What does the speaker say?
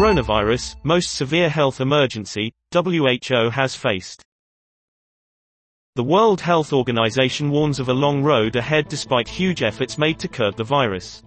Coronavirus, most severe health emergency, WHO has faced. The World Health Organization warns of a long road ahead despite huge efforts made to curb the virus.